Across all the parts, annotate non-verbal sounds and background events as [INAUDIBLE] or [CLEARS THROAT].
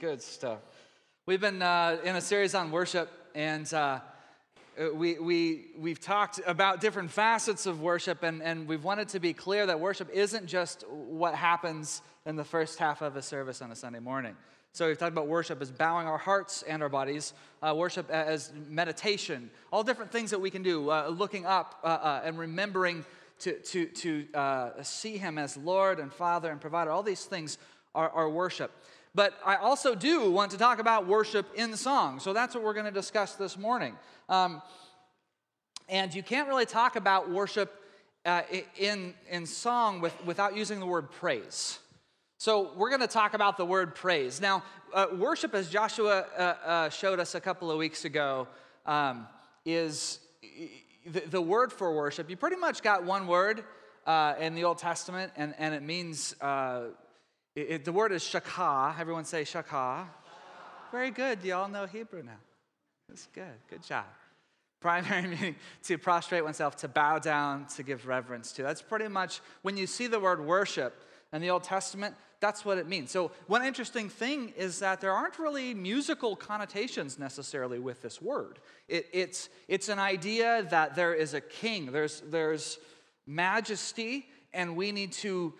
Good stuff. We've been uh, in a series on worship, and uh, we, we, we've talked about different facets of worship, and, and we've wanted to be clear that worship isn't just what happens in the first half of a service on a Sunday morning. So we've talked about worship as bowing our hearts and our bodies, uh, worship as meditation, all different things that we can do, uh, looking up uh, uh, and remembering to, to, to see Him as Lord and Father and Provider. All these things are, are worship. But I also do want to talk about worship in song. So that's what we're going to discuss this morning. Um, and you can't really talk about worship uh, in, in song with, without using the word praise. So we're going to talk about the word praise. Now, uh, worship, as Joshua uh, uh showed us a couple of weeks ago, um, is the, the, word for worship. You pretty much got one word uh, in the Old Testament, and, and it means uh, it, it, the word is shakah. Everyone say shakah. Very good. You all know Hebrew now. That's good. Good job. Primary [LAUGHS] meaning to prostrate oneself, to bow down, to give reverence to. That's pretty much when you see the word worship in the Old Testament, that's what it means. So, one interesting thing is that there aren't really musical connotations necessarily with this word. It, it's, it's an idea that there is a king, there's, there's majesty, and we need to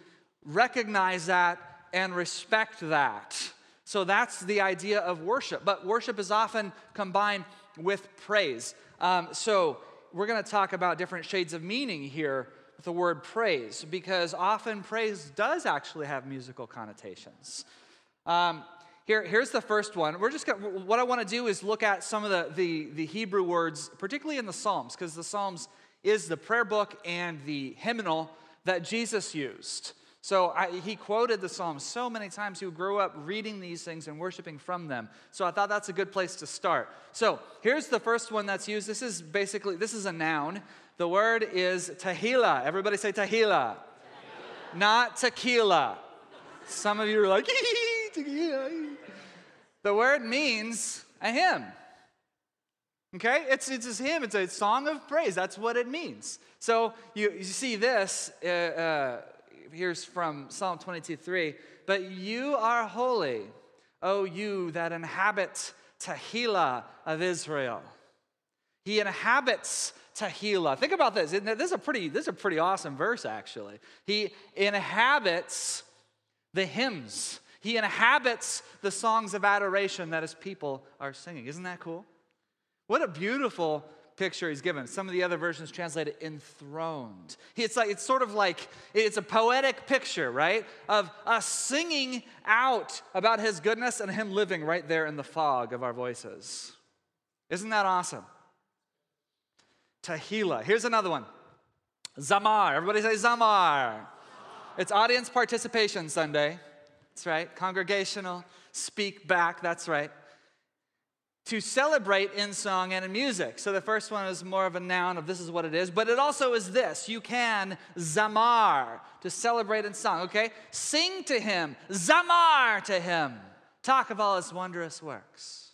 recognize that and respect that. So that's the idea of worship. But worship is often combined with praise. Um, so we're going to talk about different shades of meaning here with the word praise, because often praise does actually have musical connotations. Um, here, here's the first one. We're just gonna, what I want to do is look at some of the, the, the Hebrew words, particularly in the Psalms, because the Psalms is the prayer book and the hymnal that Jesus used. So I, he quoted the Psalms so many times. He grew up reading these things and worshiping from them. So I thought that's a good place to start. So here's the first one that's used. This is basically this is a noun. The word is tahila. Everybody say tahila. tahila. Not tequila. Some of you are like [LAUGHS] tequila. The word means a hymn. Okay? It's, it's a hymn, it's a song of praise. That's what it means. So you, you see this. Uh, uh, here's from Psalm 22 3. But you are holy, O you that inhabit Tahila of Israel. He inhabits Tahila. Think about this. This is a pretty, this is a pretty awesome verse, actually. He inhabits the hymns. He inhabits the songs of adoration that his people are singing. Isn't that cool? What a beautiful picture he's given. Some of the other versions translate it enthroned. It's like it's sort of like it's a poetic picture, right? Of us singing out about his goodness and him living right there in the fog of our voices. Isn't that awesome? Tahila. Here's another one. Zamar. Everybody say Zamar. It's audience participation Sunday. That's right. Congregational, speak back. That's right to celebrate in song and in music. So the first one is more of a noun of this is what it is, but it also is this. You can zamar, to celebrate in song, okay? Sing to him, zamar to him. Talk of all his wondrous works.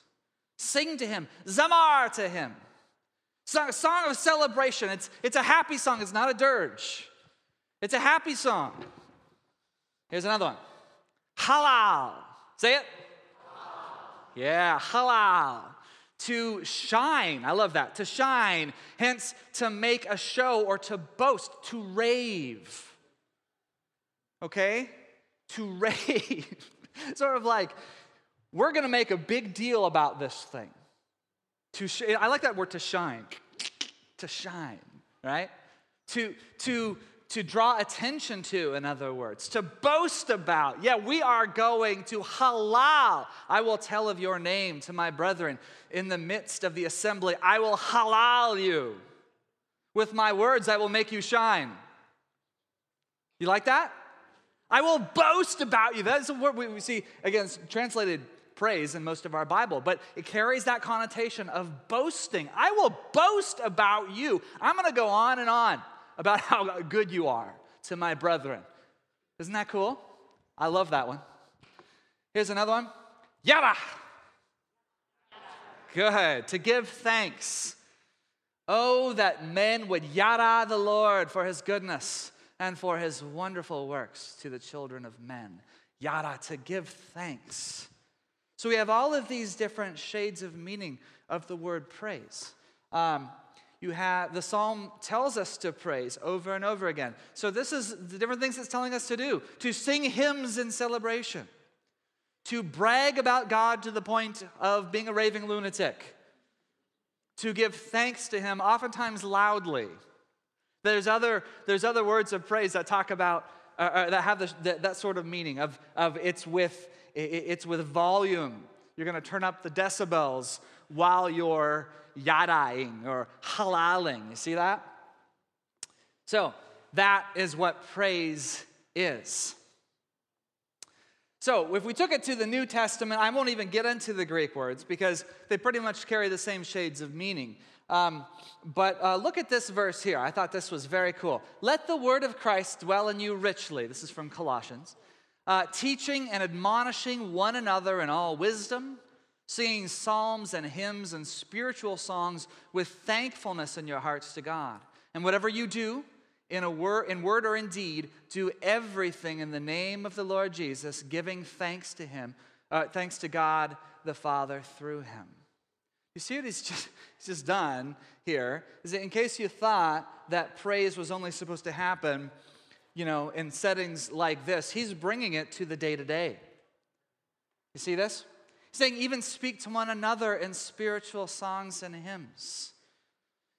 Sing to him, zamar to him. Song, song of celebration. It's, it's a happy song, it's not a dirge. It's a happy song. Here's another one. Halal. Say it. Yeah, halal. To shine. I love that. To shine. Hence, to make a show or to boast, to rave. Okay? To [LAUGHS] rave. sort of like, we're going to make a big deal about this thing. To sh- I like that word to shine. to shine, right? To, to to draw attention to, in other words, to boast about. Yeah, we are going to halal. I will tell of your name to my brethren in the midst of the assembly. I will halal you. With my words, I will make you shine. You like that? I will boast about you. That's a word we see, again, translated praise in most of our Bible, but it carries that connotation of boasting. I will boast about you. I'm going to go on and on about [LAUGHS] how good you are to my brethren. Isn't that cool? I love that one. Here's another one. Yada. Good. To give thanks. Oh, that men would yada the Lord for his goodness and for his wonderful works to the children of men. Yada, to give thanks. So we have all of these different shades of meaning of the word praise. Um, you have the psalm tells us to praise over and over again. So this is the different things it's telling us to do: to sing hymns in celebration, to brag about God to the point of being a raving lunatic, to give thanks to Him, oftentimes loudly. There's other, there's other words of praise that talk about, uh, uh, that have that sort of meaning of, of it's, with, it's with volume. You're going to turn up the decibels while you're yadaing or halaling. You see that? So, that is what praise is. So, if we took it to the New Testament, I won't even get into the Greek words because they pretty much carry the same shades of meaning. Um, but uh, look at this verse here. I thought this was very cool. Let the word of Christ dwell in you richly. This is from Colossians. Uh, teaching and admonishing one another in all wisdom, singing psalms and hymns and spiritual songs with thankfulness in your hearts to God. And whatever you do, in a word in word or in deed do everything in the name of the lord jesus giving thanks to him uh, thanks to god the father through him. You see what he's [LAUGHS] just, he's just done here? Is that in case you thought that praise was only supposed to happen you know in settings like this he's bringing it to the day to day you see this saying even speak to one another in spiritual songs and hymns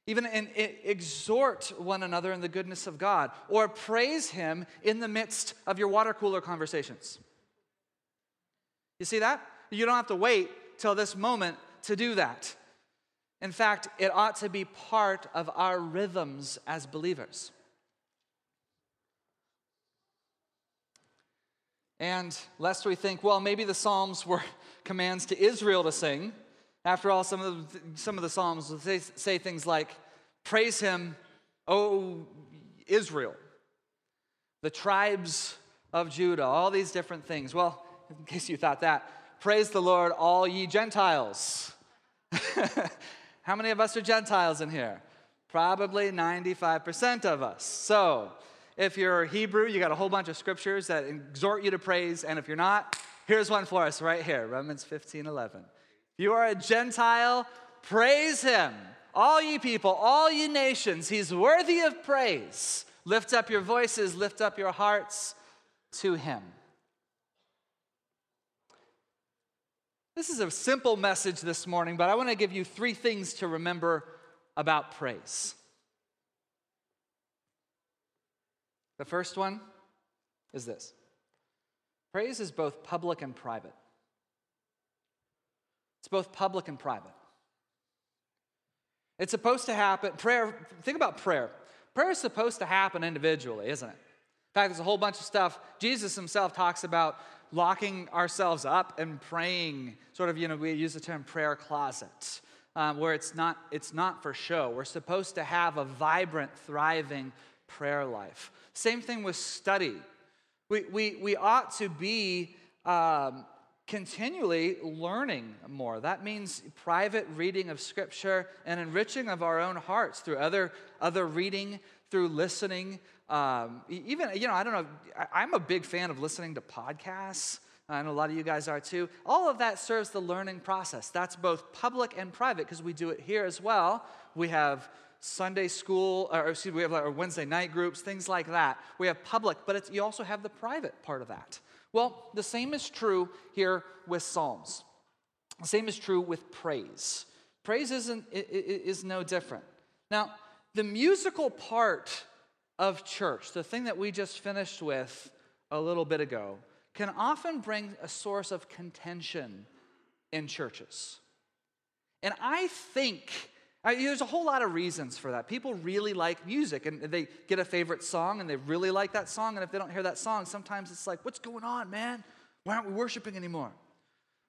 even in, in, exhort one another in the goodness of God, or praise Him in the midst of your water cooler conversations. You see that? You don't have to wait till this moment to do that. In fact, it ought to be part of our rhythms as believers. And lest we think, well, maybe the Psalms were commands to Israel to sing, after all, some of the, some of the Psalms say, say things like, Praise him, O Israel, the tribes of Judah, all these different things. Well, in case you thought that, praise the Lord, all ye Gentiles. [LAUGHS] How many of us are Gentiles in here? Probably 95% of us. So, if you're Hebrew, you got a whole bunch of scriptures that exhort you to praise. And if you're not, here's one for us right here Romans 15 11. If you are a Gentile, praise him. All ye people, all ye nations, he's worthy of praise. Lift up your voices, lift up your hearts to him. This is a simple message this morning, but I want to give you three things to remember about praise. The first one is this praise is both public and private. It's both public and private. It's supposed to happen. Prayer, think about prayer. Prayer is supposed to happen individually, isn't it? In fact, there's a whole bunch of stuff. Jesus himself talks about locking ourselves up and praying, sort of, you know, we use the term prayer closet, um, where it's not, it's not for show. We're supposed to have a vibrant, thriving prayer life. Same thing with study. We, we, we ought to be um, continually learning more. That means private reading of Scripture and enriching of our own hearts through other, other reading, through listening. Um, even, you know, I don't know, I'm a big fan of listening to podcasts. I know a lot of you guys are too. All of that serves the learning process. That's both public and private because we do it here as well. We have Sunday school, or excuse me, we have our Wednesday night groups, things like that. We have public, but you also have the private part of that. Well, the same is true here with Psalms. The same is true with praise. Praise isn't, is no different. Now, the musical part of church, the thing that we just finished with a little bit ago, can often bring a source of contention in churches. And I think I, there's a whole lot of reasons for that. People really like music and they get a favorite song and they really like that song. And if they don't hear that song, sometimes it's like, what's going on, man? Why aren't we worshiping anymore?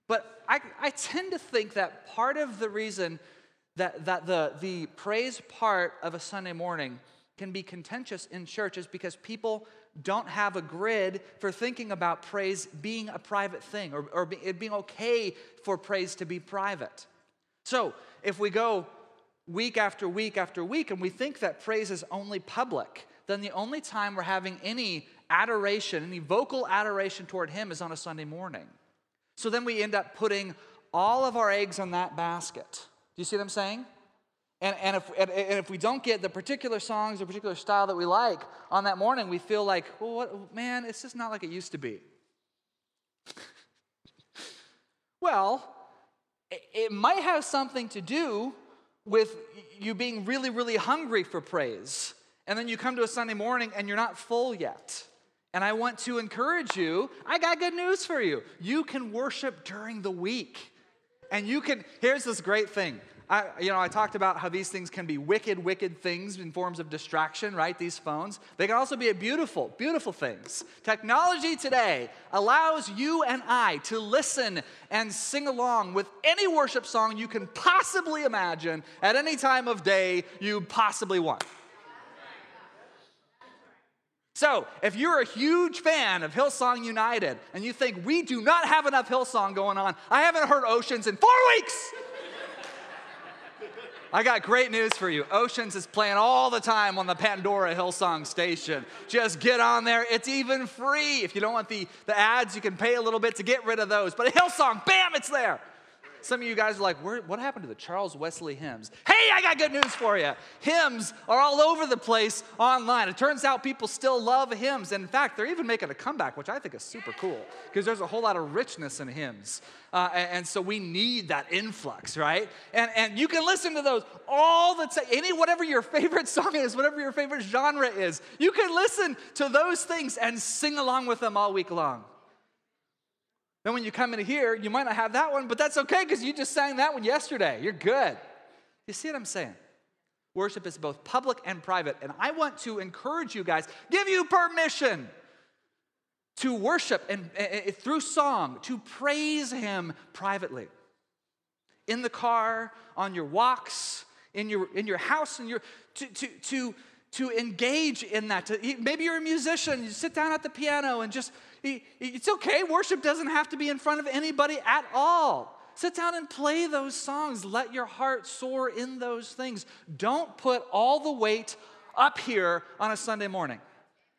But I, I tend to think that part of the reason that, that the, the praise part of a Sunday morning can be contentious in church is because people don't have a grid for thinking about praise being a private thing or, or it being okay for praise to be private. So if we go week after week after week, and we think that praise is only public, then the only time we're having any adoration, any vocal adoration toward Him is on a Sunday morning. So then we end up putting all of our eggs in that basket. Do you see what I'm saying? And, and, if, and, and if we don't get the particular songs or particular style that we like on that morning, we feel like, well, what, man, it's just not like it used to be. [LAUGHS] well, it, it might have something to do with you being really, really hungry for praise. And then you come to a Sunday morning and you're not full yet. And I want to encourage you, I got good news for you. You can worship during the week. And you can, here's this great thing. I, you know, I talked about how these things can be wicked, wicked things in forms of distraction, right? These phones. They can also be beautiful, beautiful things. Technology today allows you and I to listen and sing along with any worship song you can possibly imagine at any time of day you possibly want. So, if you're a huge fan of Hillsong United and you think we do not have enough Hillsong going on, I haven't heard Oceans in four weeks. I got great news for you. Oceans is playing all the time on the Pandora Hillsong station. Just get on there. It's even free. If you don't want the, the ads, you can pay a little bit to get rid of those. But Hillsong, bam, it's there. Some of you guys are like, what happened to the Charles Wesley hymns? Hey, I got good news for you. Hymns are all over the place online. It turns out people still love hymns. And in fact, they're even making a comeback, which I think is super cool because there's a whole lot of richness in hymns. Uh, and, and, so we need that influx, right? And, and you can listen to those all the time. Any, whatever your favorite song is, whatever your favorite genre is, you can listen to those things and sing along with them all week long. Then when you come into here, you might not have that one, but that's okay because you just sang that one yesterday. You're good. You see what I'm saying? Worship is both public and private. And I want to encourage you guys, give you permission to worship and, and through song, to praise Him privately. In the car, on your walks, in your, in your house, in your, to, to, to, to engage in that. To, maybe you're a musician, you sit down at the piano and just it's okay. Worship doesn't have to be in front of anybody at all. Sit down and play those songs. Let your heart soar in those things. Don't put all the weight up here on a Sunday morning.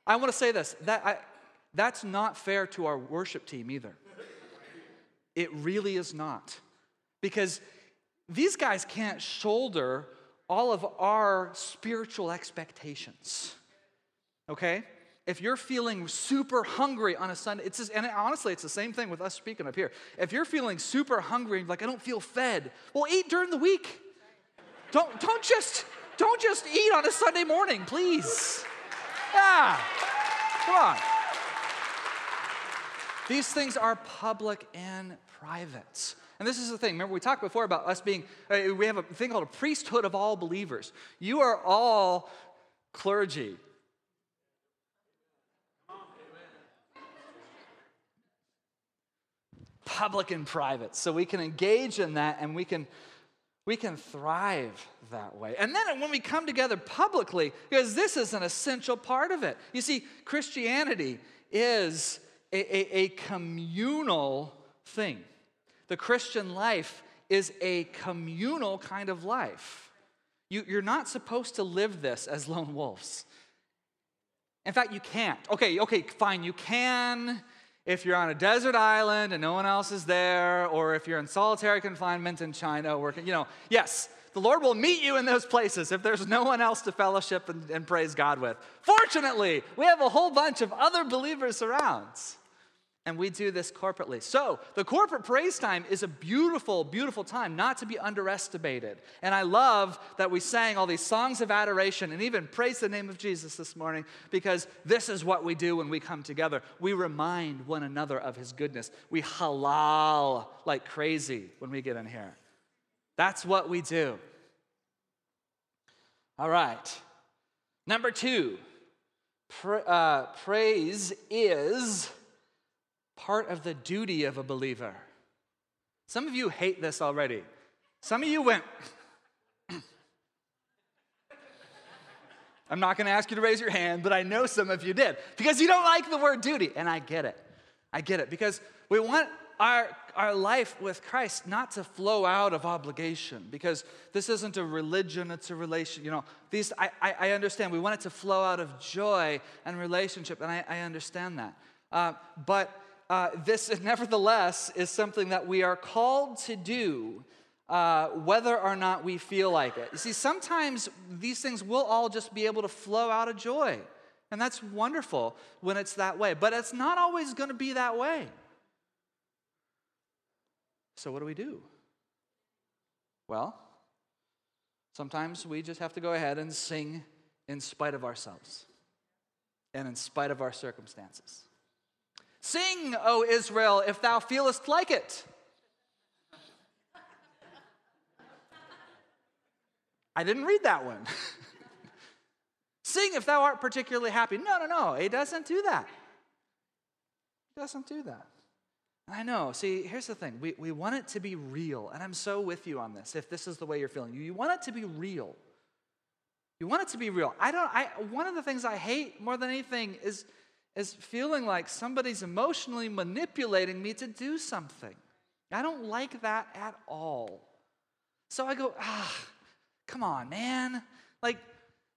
I want to say this that I, that's not fair to our worship team either. It really is not. Because these guys can't shoulder all of our spiritual expectations. Okay? If you're feeling super hungry on a Sunday, it's just, and honestly, it's the same thing with us speaking up here. If you're feeling super hungry, like I don't feel fed, well, eat during the week. Don't don't just don't just eat on a Sunday morning, please. Yeah, come on. These things are public and private. And this is the thing. Remember, we talked before about us being, uh, we have a thing called a priesthood of all believers. You are all clergy. Public and private. So we can engage in that and we can we can thrive that way. And then when we come together publicly, because this is an essential part of it. You see, Christianity is a, a, a communal thing. The Christian life is a communal kind of life. You, you're not supposed to live this as lone wolves. In fact, you can't. Okay, okay, fine, you can if you're on a desert island and no one else is there, or if you're in solitary confinement in China, working, you know, yes, the Lord will meet you in those places if there's no one else to fellowship and, and praise God with. Fortunately, we have a whole bunch of other believers around and we do this corporately. So, the corporate praise time is a beautiful, beautiful time, not to be underestimated. And I love that we sang all these songs of adoration and even praise the name of Jesus this morning because this is what we do when we come together. We remind one another of his goodness. We halal like crazy when we get in here. That's what we do. All right. Number two, pra- uh, praise is part of the duty of a believer. Some of you hate this already. Some of you went, I'm not to ask you to raise your hand, but I know some of you did because you don't like the word duty. And I get it. I get it because we want our, our life with Christ not to flow out of obligation because this isn't a religion, it's a relation. You know, these, I, I, I understand. We want it to flow out of joy and relationship, and I, I understand that. Uh, but uh, this, [LAUGHS] nevertheless, is something that we are called to do. Uh, whether or not we feel like it. You see, sometimes these things will all just be able to flow out of joy. And that's wonderful when it's that way. But it's not always going to be that way. So, what do we do? Well, sometimes we just have to go ahead and sing in spite of ourselves and in spite of our circumstances. Sing, O Israel, if thou feelest like it. I didn't read that one. [LAUGHS] Sing if thou art particularly happy. No, no, no. It doesn't do that. It doesn't do that. I know. See, here's the thing. We, we want it to be real. And I'm so with you on this, if this is the way you're feeling. You, you want it to be real. You want it to be real. I don't, I, one of the things I hate more than anything is, is feeling like somebody's emotionally manipulating me to do something. I don't like that at all. So I go, ah, come on, man. Like,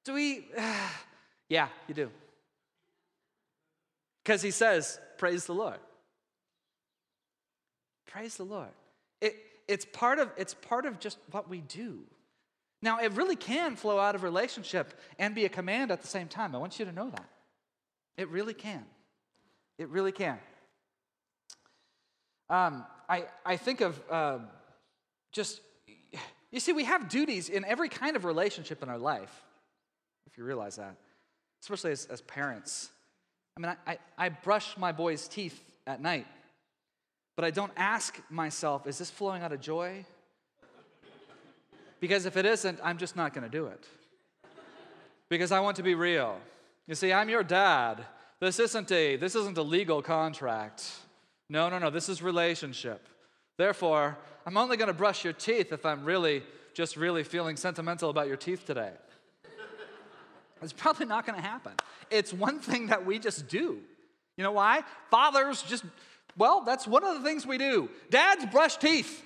do we? Ah. Yeah, you do. Because he says, praise the Lord. Praise the Lord. It, it's, part of, it's part of just what we do. Now, it really can flow out of relationship and be a command at the same time. I want you to know that. It really can. It really can. Um, I, I think of uh, just, you see, we have duties in every kind of relationship in our life, if you realize that, especially as, as parents. I mean, I, I, I brush my boys' teeth at night, but I don't ask myself, is this flowing out of joy? Because if it isn't, I'm just not going to do it. Because I want to be real. You see, I'm your dad. This isn't a this isn't a legal contract. No, no, no. This is relationship. Therefore, I'm only going to brush your teeth if I'm really just really feeling sentimental about your teeth today. [LAUGHS] It's probably not going to happen. It's one thing that we just do. You know why? Fathers just well, that's one of the things we do. Dads brush teeth.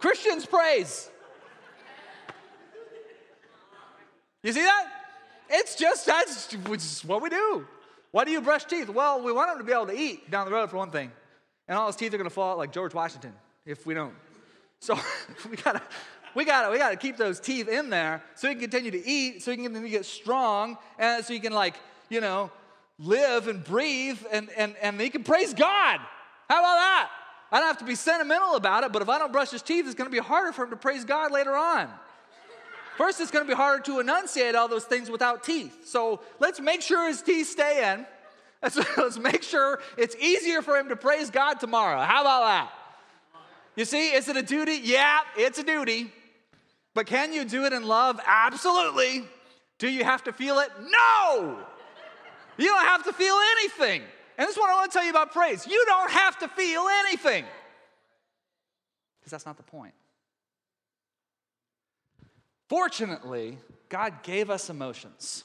Christians praise. You see that? It's just that's just what we do. Why do you brush teeth? Well, we want him to be able to eat down the road for one thing, and all his teeth are going to fall out like George Washington if we don't. So [LAUGHS] we gotta, we gotta, we gotta keep those teeth in there so he can continue to eat, so he can continue to get strong, and so he can like, you know, live and breathe, and and and he can praise God. How about that? I don't have to be sentimental about it, but if I don't brush his teeth, it's going to be harder for him to praise God later on. First, it's going to be harder to enunciate all those things without teeth. So let's make sure his teeth stay in. [LAUGHS] Let's, let's make sure it's easier for him to praise God tomorrow. How about that? You see, is it a duty? Yeah, it's a duty. But can you do it in love? Absolutely. Do you have to feel it? No! You don't have to feel anything. And this is what I want to tell you about praise. You don't have to feel anything. Because that's not the point. Fortunately, God gave us emotions.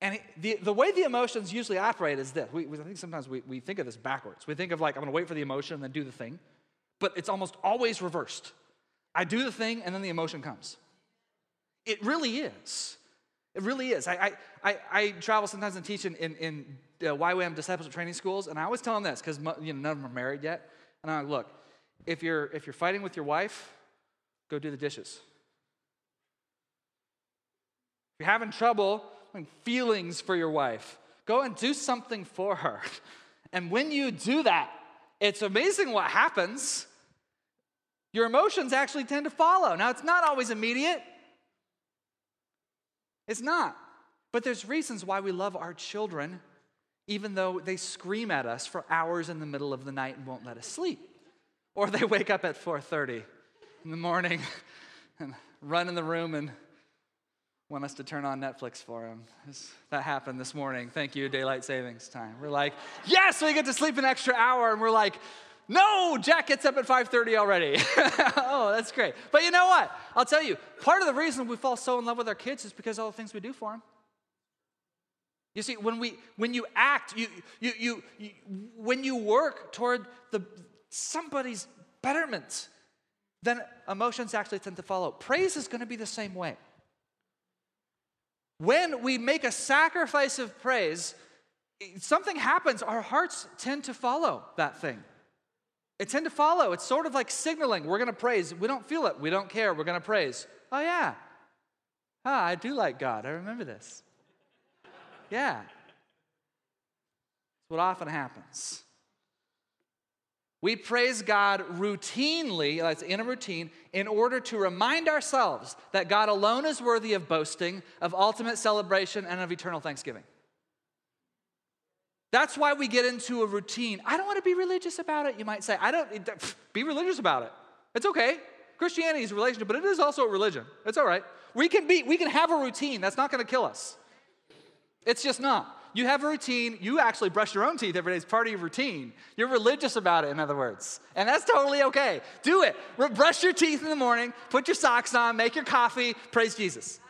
And the, the way the emotions usually operate is this. We, I think sometimes we, we think of this backwards. We think of like, I'm gonna wait for the emotion and then do the thing. But it's almost always reversed. I do the thing and then the emotion comes. It really is. It really is. I, I, I, I travel sometimes and teach in, in, in uh, YWAM discipleship training schools, and I always tell them this because you know, none of them are married yet. And I'm like, look, if you're, if you're fighting with your wife, go do the dishes. You're having trouble feelings for your wife, go and do something for her. [LAUGHS] And when you do that, it's amazing what happens. Your emotions actually tend to follow. Now, it's not always immediate, it's not. But there's reasons why we love our children, even though they scream at us for hours in the middle of the night and won't let us sleep. Or they [LAUGHS] wake up at 4:30 in the morning [LAUGHS] and run in the room and want us to turn on Netflix for him. That happened this morning. Thank you, daylight savings time. We're like, yes, we get to sleep an extra hour, and we're like, no, Jack gets up at 5:30 already. [LAUGHS] oh, that's great. But you know what? I'll tell you, part of the reason we fall so in love with our kids is because all the things we do for them. You see, when we when you act, you you you, you when you work toward the somebody's betterment, then emotions actually tend to follow. Praise is going to be the same way. When we make a sacrifice of praise, something happens, our hearts tend to follow that thing. It tend to follow. It's sort of like signaling. We're going to praise. We don't feel it. We don't care. We're going to praise. Oh, yeah. Ah, I do like God. I remember this. Yeah. It's what often happens. We praise God routinely, that's in a routine, in order to remind ourselves that God alone is worthy of boasting, of ultimate celebration, and of eternal thanksgiving. That's why we get into a routine. I don't want to be religious about it, you might say. I don't, be religious about it. It's okay. Christianity is a relationship, but it is also a religion. It's all right. We can be, we can have a routine. That's not going to kill us. It's just not. You have a routine. You actually brush your own teeth every day. It's part of your routine. You're religious about it, in other words. And that's totally okay. Do it. Brush your teeth in the morning, put your socks on, make your coffee, praise Jesus.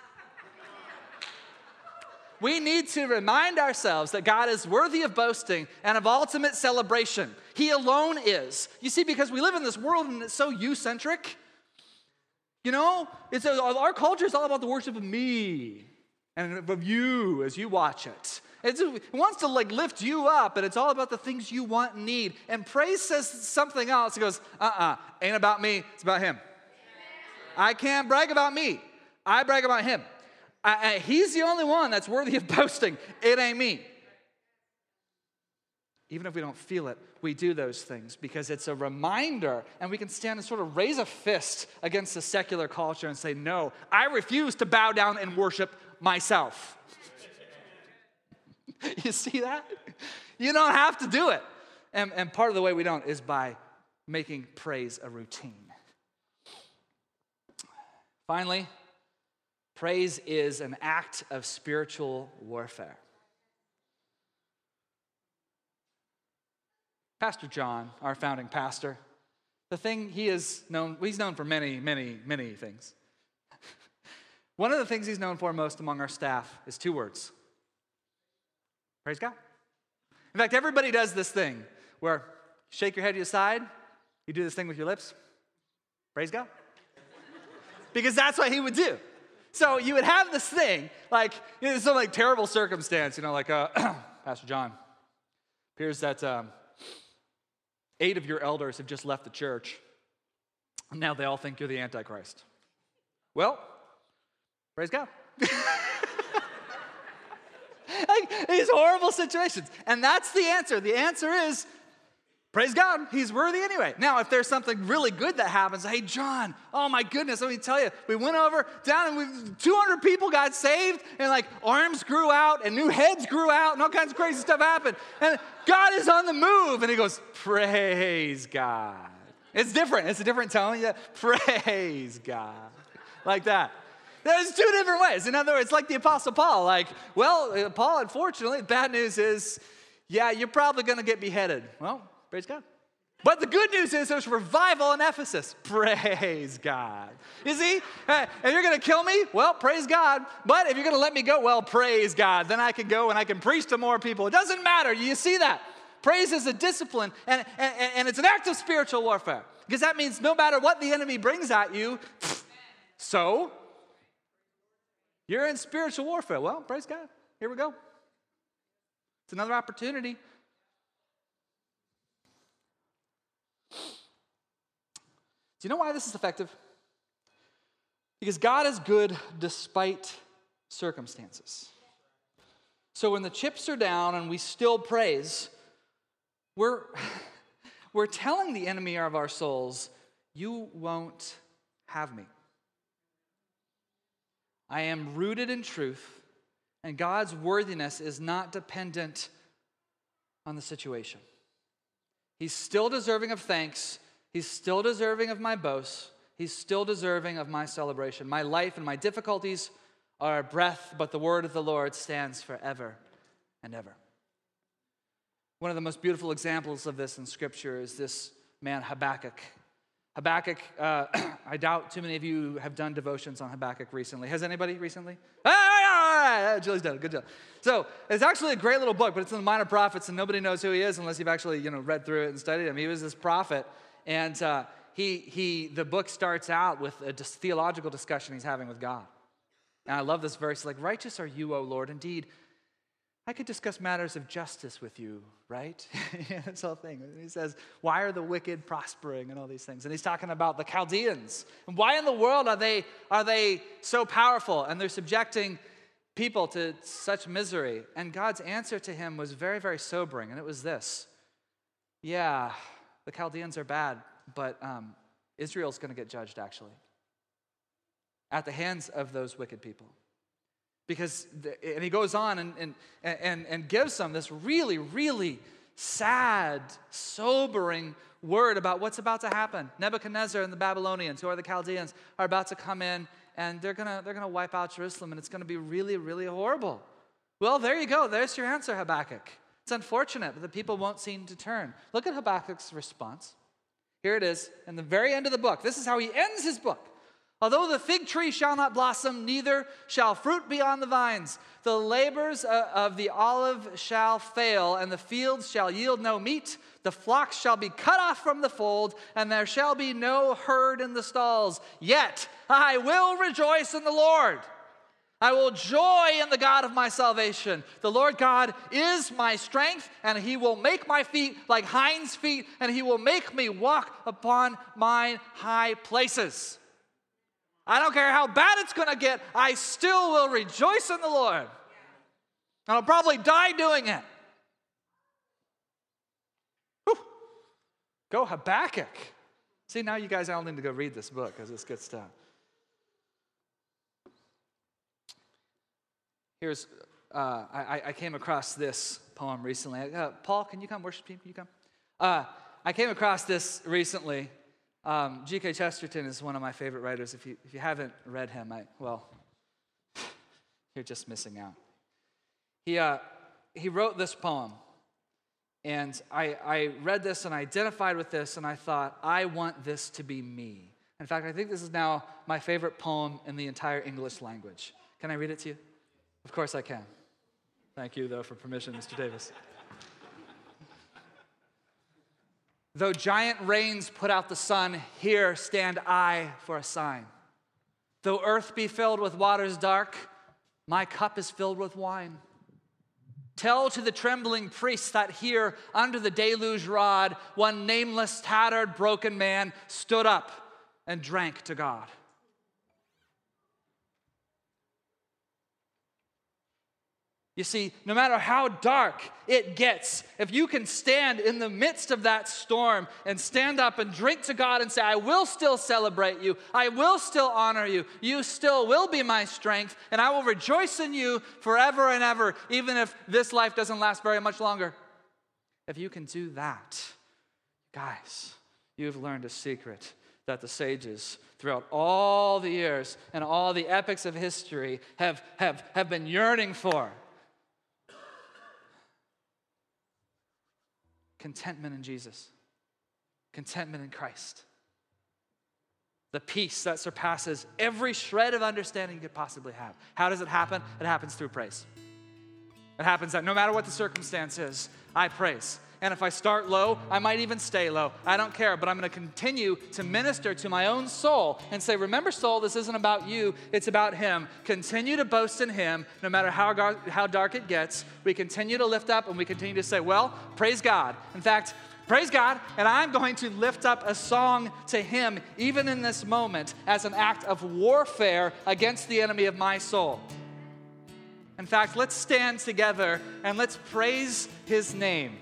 We need to remind ourselves that God is worthy of boasting and of ultimate celebration. He alone is. You see, because we live in this world and it's so you centric, you know, it's a, our culture is all about the worship of me and of you as you watch it. It's, it wants to like lift you up, and it's all about the things you want and need. And praise says something else. It goes, uh uh-uh, uh, ain't about me, it's about him. I can't brag about me, I brag about him. I, I, he's the only one that's worthy of [LAUGHS] boasting. It ain't me. Even if we don't feel it, we do those things because it's a reminder, and we can stand and sort of raise a fist against the secular culture and say, No, I refuse to bow down and worship myself. [LAUGHS] you see that? You don't have to do it. And, and part of the way we don't is by making praise a routine. Finally, praise is an act of spiritual warfare. Pastor John, our founding pastor, the thing he is known, he's known for many, many, many things. [LAUGHS] One of the things he's known for most among our staff is two words Praise God. In fact, everybody does this thing where you shake your head to the side, you do this thing with your lips. Praise God. because that's what he would do. So you would have this thing, like, you know, some like terrible circumstance, you know, like, uh, [CLEARS THROAT] Pastor John, appears that um, eight of your elders have just left the church. And now they all think you're the Antichrist. Well, praise God. [LAUGHS] like these horrible situations. And that's the answer. The answer is praise God, he's worthy anyway. Now, if there's something really good that happens, hey, John, oh my goodness, let me tell you, we went over down and we 200 people got saved, and like arms grew out and new heads grew out, and all kinds of crazy stuff happened. And God is on the move. And he goes, praise God. It's different. It's a different tone. Yeah, praise God. Like that. There's two different ways. In other words, like the Apostle Paul, like, well, uh, Paul, unfortunately, bad news is, yeah, you're probably going to get beheaded. Well, praise God. But the good news is there's revival in Ephesus. [LAUGHS] Praise God. You see, if you're going to kill me, well, praise God. But if you're going to let me go, well, praise God. Then I can go and I can preach to more people. It doesn't matter. You see that? Praise is a discipline and, and, and it's an act of spiritual warfare because that means no matter what the enemy brings at you, [SNIFFS] so you're in spiritual warfare. Well, praise God. Here we go. It's another opportunity. Do you know why this is effective? Because God is good despite circumstances. So when the chips are down and we still praise, we're, [LAUGHS] we're telling the enemy of our souls, You won't have me. I am rooted in truth, and God's worthiness is not dependent on the situation. He's still deserving of thanks, He's still deserving of my boast, He's still deserving of my celebration. My life and my difficulties are a breath, but the word of the Lord stands forever and ever. One of the most beautiful examples of this in Scripture is this man, Habakkuk. Habakkuk, uh, [CLEARS THROAT] I doubt too many of you have done devotions on Habakkuk recently. Has anybody recently? Ah, Julie's done. it. Good job. So it's actually a great little book, but it's in the Minor Prophets, and nobody knows who he is unless you've actually you know read through it and studied him. He was this prophet, and uh, he he the book starts out with a theological discussion he's having with God. And I love this verse, like, "Righteous are you, O Lord, indeed." I could discuss matters of justice with you, right? [LAUGHS] this whole thing. He says, Why are the wicked prospering and all these things? And he's talking about the Chaldeans. And why in the world are they, are they so powerful? And they're subjecting people to such misery. And God's answer to him was very, very sobering. And it was this Yeah, the Chaldeans are bad, but um, Israel's going to get judged actually at the hands of those wicked people. Because, and he goes on and, and, and, and gives them this really, really sad, sobering word about what's about to happen. Nebuchadnezzar and the Babylonians, who are the Chaldeans, are about to come in and they're gonna, they're gonna wipe out Jerusalem and it's gonna be really, really horrible. Well, there you go. There's your answer, Habakkuk. It's unfortunate, but the people won't seem to turn. Look at Habakkuk's response. Here it is in the very end of the book. This is how he ends his book. Although the fig tree shall not blossom, neither shall fruit be on the vines. The labors of the olive shall fail, and the fields shall yield no meat. The flocks shall be cut off from the fold, and there shall be no herd in the stalls. Yet I will rejoice in the Lord. I will joy in the God of my salvation. The Lord God is my strength, and he will make my feet like hinds' feet, and he will make me walk upon mine high places. I don't care how bad it's going to get, I still will rejoice in the Lord. And I'll probably die doing it. Whew. Go Habakkuk. See, now you guys all need to go read this book because it's good stuff. Here's, uh, I, I, came across this poem recently. Uh, Paul, can you come? Worship team, can you come? Uh, I came across this recently. Um, G.K. Chesterton is one of my favorite writers. If you, if you haven't read him, I, well, [LAUGHS] you're just missing out. He, uh, he wrote this poem, and I, I read this and I identified with this, and I thought, I want this to be me. In fact, I think this is now my favorite poem in the entire English language. Can I read it to you? Of course I can. Thank you, though, for permission, Mr. Davis. Though giant rains put out the sun, here stand I for a sign. Though earth be filled with waters dark, my cup is filled with wine. Tell to the trembling priests that here, under the deluge rod, one nameless, tattered, broken man stood up and drank to God. You see, no matter how dark it gets, if you can stand in the midst of that storm and stand up and drink to God and say, I will still celebrate you, I will still honor you, you still will be my strength, and I will rejoice in you forever and ever, even if this life doesn't last very much longer. If you can do that, guys, you've learned a secret that the sages throughout all the years and all the epics of history have, have, have been yearning for. Contentment in Jesus, contentment in Christ. The peace that surpasses every shred of understanding you could possibly have. How does it happen? It happens through praise. It happens that no matter what the circumstance is, I praise. And if I start low, I might even stay low. I don't care, but I'm going to continue to minister to my own soul and say, Remember, soul, this isn't about you, it's about Him. Continue to boast in Him no matter how, gar- how dark it gets. We continue to lift up and we continue to say, Well, praise God. In fact, Praise God, and I'm going to lift up a song to Him even in this moment as an act of warfare against the enemy of my soul. In fact, let's stand together and let's praise His name.